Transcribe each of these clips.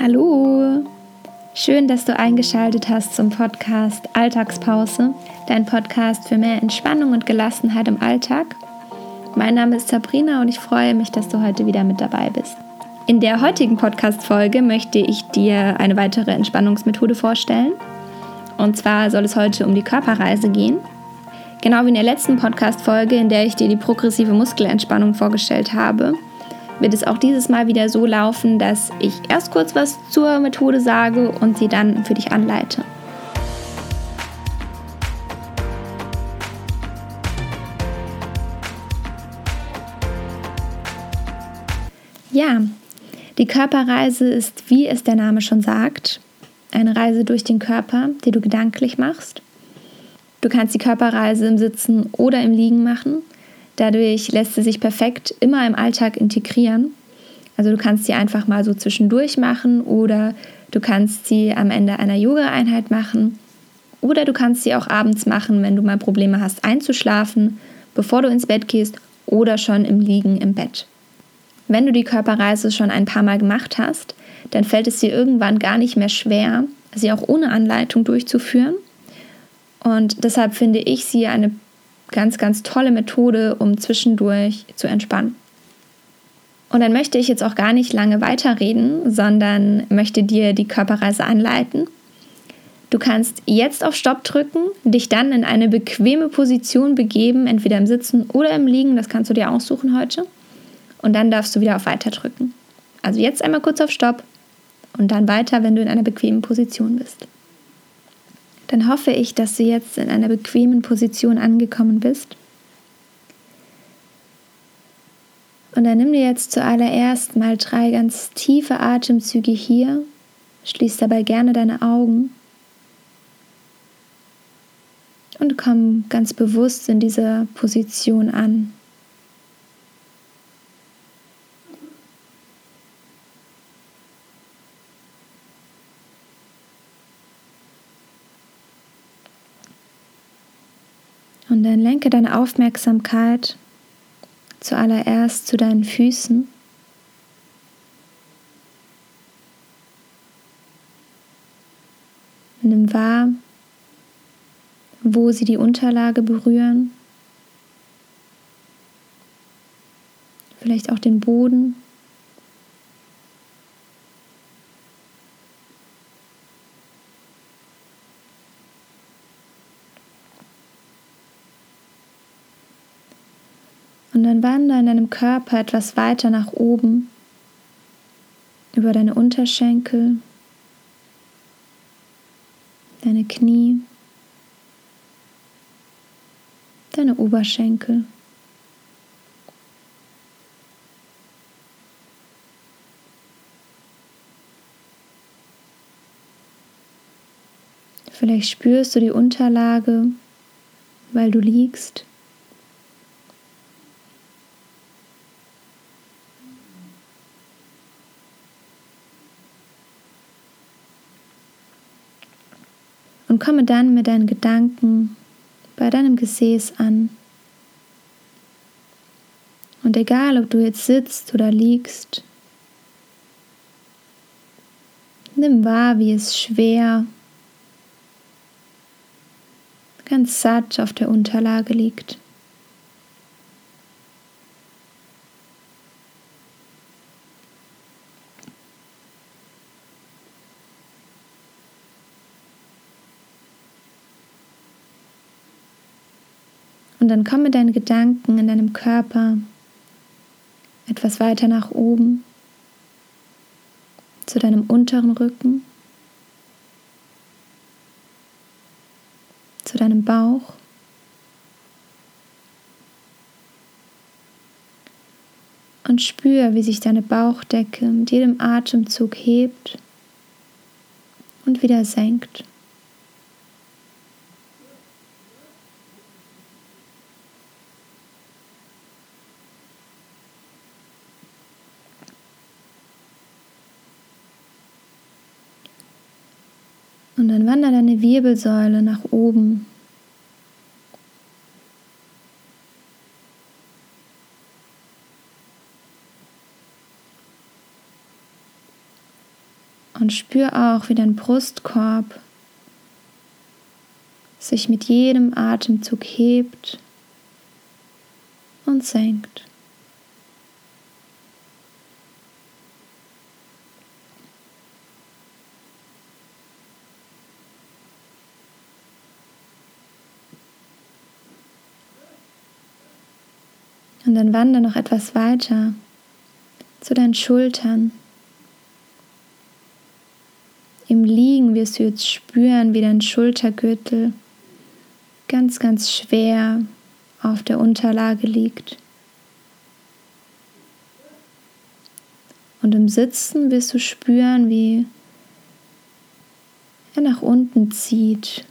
Hallo! Schön, dass du eingeschaltet hast zum Podcast Alltagspause, dein Podcast für mehr Entspannung und Gelassenheit im Alltag. Mein Name ist Sabrina und ich freue mich, dass du heute wieder mit dabei bist. In der heutigen Podcast-Folge möchte ich dir eine weitere Entspannungsmethode vorstellen. Und zwar soll es heute um die Körperreise gehen. Genau wie in der letzten Podcast-Folge, in der ich dir die progressive Muskelentspannung vorgestellt habe, wird es auch dieses Mal wieder so laufen, dass ich erst kurz was zur Methode sage und sie dann für dich anleite. Ja, die Körperreise ist, wie es der Name schon sagt, eine Reise durch den Körper, die du gedanklich machst. Du kannst die Körperreise im Sitzen oder im Liegen machen. Dadurch lässt sie sich perfekt immer im Alltag integrieren. Also du kannst sie einfach mal so zwischendurch machen oder du kannst sie am Ende einer Yoga-Einheit machen oder du kannst sie auch abends machen, wenn du mal Probleme hast einzuschlafen, bevor du ins Bett gehst oder schon im Liegen im Bett. Wenn du die Körperreise schon ein paar Mal gemacht hast, dann fällt es dir irgendwann gar nicht mehr schwer, sie auch ohne Anleitung durchzuführen. Und deshalb finde ich sie eine ganz, ganz tolle Methode, um zwischendurch zu entspannen. Und dann möchte ich jetzt auch gar nicht lange weiterreden, sondern möchte dir die Körperreise anleiten. Du kannst jetzt auf Stopp drücken, dich dann in eine bequeme Position begeben, entweder im Sitzen oder im Liegen, das kannst du dir aussuchen heute. Und dann darfst du wieder auf Weiter drücken. Also jetzt einmal kurz auf Stopp und dann weiter, wenn du in einer bequemen Position bist dann hoffe ich, dass du jetzt in einer bequemen Position angekommen bist. Und dann nimm dir jetzt zuallererst mal drei ganz tiefe Atemzüge hier. Schließ dabei gerne deine Augen. Und komm ganz bewusst in dieser Position an. Und dann lenke deine Aufmerksamkeit zuallererst zu deinen Füßen. Nimm wahr, wo sie die Unterlage berühren. Vielleicht auch den Boden. Und dann wandere in deinem Körper etwas weiter nach oben, über deine Unterschenkel, deine Knie, deine Oberschenkel. Vielleicht spürst du die Unterlage, weil du liegst. Und komme dann mit deinen Gedanken bei deinem Gesäß an. Und egal, ob du jetzt sitzt oder liegst, nimm wahr, wie es schwer, ganz satt auf der Unterlage liegt. Und dann komm mit deinen Gedanken in deinem Körper etwas weiter nach oben zu deinem unteren Rücken, zu deinem Bauch. Und spür, wie sich deine Bauchdecke mit jedem Atemzug hebt und wieder senkt. Und dann wandert deine Wirbelsäule nach oben. Und spür auch, wie dein Brustkorb sich mit jedem Atemzug hebt und senkt. Und dann wandere noch etwas weiter zu deinen Schultern. Im Liegen wirst du jetzt spüren, wie dein Schultergürtel ganz, ganz schwer auf der Unterlage liegt. Und im Sitzen wirst du spüren, wie er nach unten zieht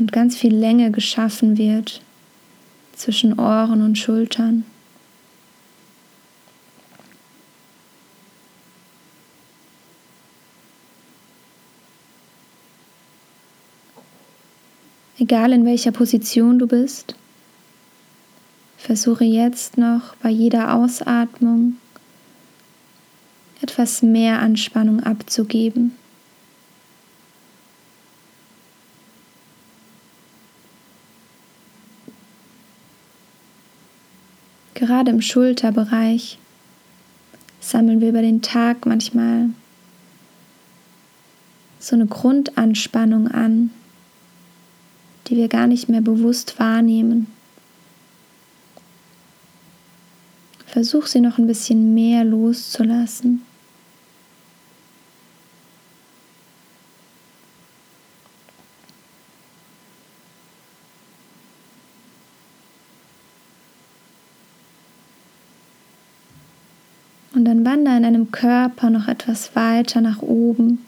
und ganz viel Länge geschaffen wird zwischen Ohren und Schultern. Egal in welcher Position du bist, versuche jetzt noch bei jeder Ausatmung etwas mehr Anspannung abzugeben. Gerade im Schulterbereich sammeln wir über den Tag manchmal so eine Grundanspannung an, die wir gar nicht mehr bewusst wahrnehmen. Versuch sie noch ein bisschen mehr loszulassen. Und dann wandere in deinem Körper noch etwas weiter nach oben,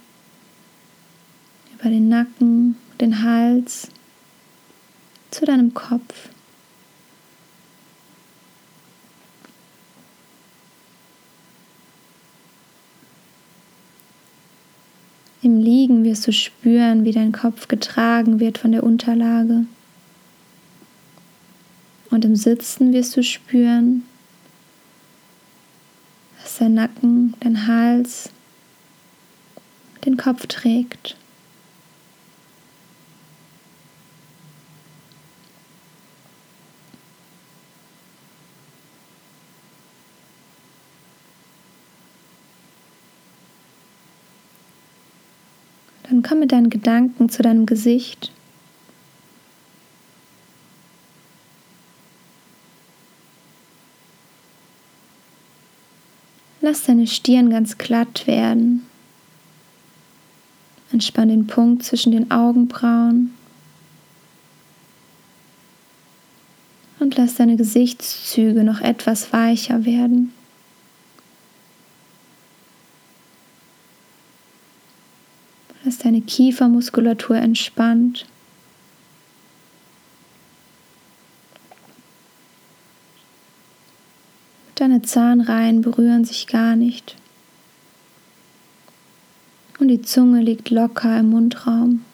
über den Nacken, den Hals, zu deinem Kopf. Im Liegen wirst du spüren, wie dein Kopf getragen wird von der Unterlage. Und im Sitzen wirst du spüren, dass dein Nacken, dein Hals den Kopf trägt. Dann komm mit deinen Gedanken zu deinem Gesicht. Lass deine Stirn ganz glatt werden. Entspann den Punkt zwischen den Augenbrauen. Und lass deine Gesichtszüge noch etwas weicher werden. Lass deine Kiefermuskulatur entspannt. Deine Zahnreihen berühren sich gar nicht. Und die Zunge liegt locker im Mundraum.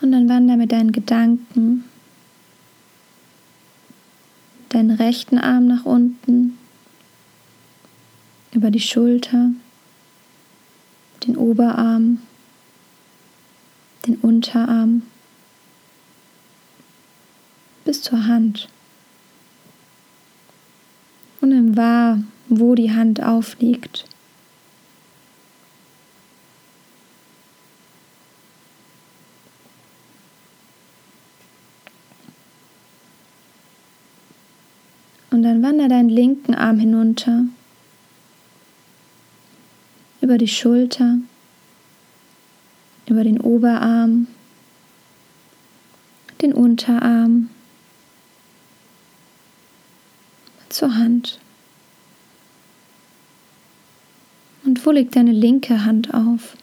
Und dann wander mit deinen Gedanken deinen rechten Arm nach unten, über die Schulter, den Oberarm, den Unterarm bis zur Hand. Und nimm wahr, wo die Hand aufliegt. Und dann wander deinen linken Arm hinunter, über die Schulter, über den Oberarm, den Unterarm, zur Hand. Und wo liegt deine linke Hand auf?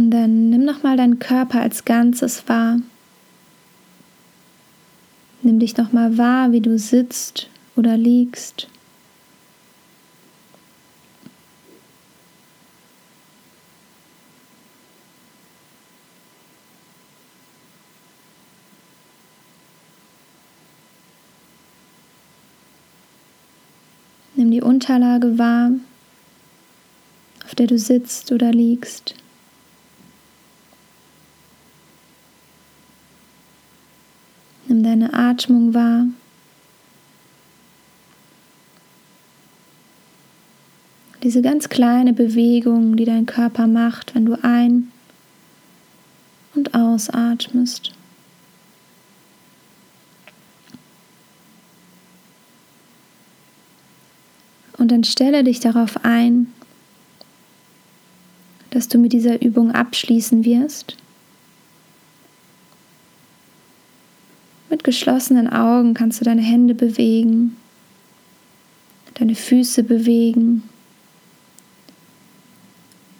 Und dann nimm nochmal deinen Körper als Ganzes wahr. Nimm dich nochmal wahr, wie du sitzt oder liegst. Nimm die Unterlage wahr, auf der du sitzt oder liegst. Nimm deine Atmung wahr. Diese ganz kleine Bewegung, die dein Körper macht, wenn du ein- und ausatmest. Und dann stelle dich darauf ein, dass du mit dieser Übung abschließen wirst. Mit geschlossenen Augen kannst du deine Hände bewegen, deine Füße bewegen,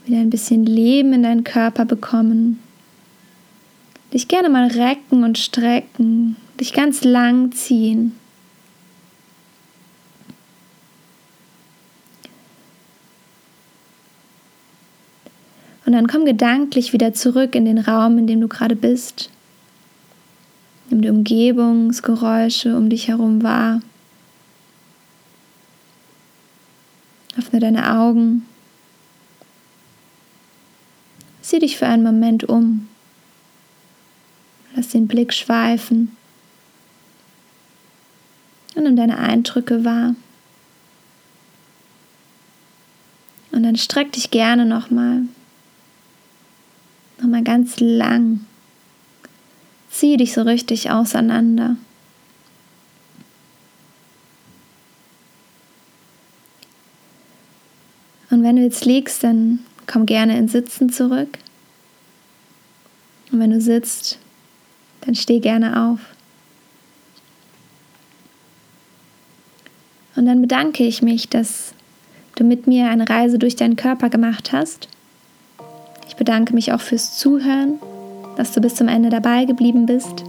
wieder ein bisschen Leben in deinen Körper bekommen, dich gerne mal recken und strecken, dich ganz lang ziehen. Und dann komm gedanklich wieder zurück in den Raum, in dem du gerade bist. Nimm die Umgebungsgeräusche um dich herum wahr. Öffne deine Augen. Sieh dich für einen Moment um. Lass den Blick schweifen. Und nimm deine Eindrücke wahr. Und dann streck dich gerne nochmal. Nochmal ganz lang. Zieh dich so richtig auseinander. Und wenn du jetzt liegst, dann komm gerne ins Sitzen zurück. Und wenn du sitzt, dann steh gerne auf. Und dann bedanke ich mich, dass du mit mir eine Reise durch deinen Körper gemacht hast bedanke mich auch fürs Zuhören, dass du bis zum Ende dabei geblieben bist.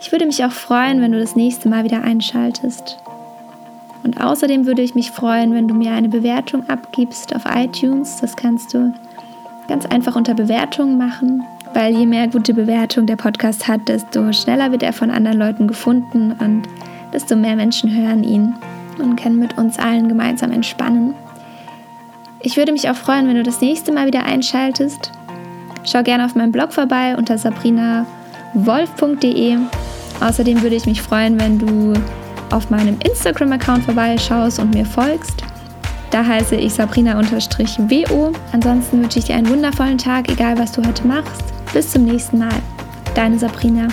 Ich würde mich auch freuen, wenn du das nächste Mal wieder einschaltest. Und außerdem würde ich mich freuen, wenn du mir eine Bewertung abgibst auf iTunes. Das kannst du ganz einfach unter Bewertungen machen, weil je mehr gute Bewertungen der Podcast hat, desto schneller wird er von anderen Leuten gefunden und desto mehr Menschen hören ihn und können mit uns allen gemeinsam entspannen. Ich würde mich auch freuen, wenn du das nächste Mal wieder einschaltest. Schau gerne auf meinem Blog vorbei unter sabrinawolf.de. Außerdem würde ich mich freuen, wenn du auf meinem Instagram-Account vorbeischaust und mir folgst. Da heiße ich Sabrina-WO. Ansonsten wünsche ich dir einen wundervollen Tag, egal was du heute machst. Bis zum nächsten Mal. Deine Sabrina.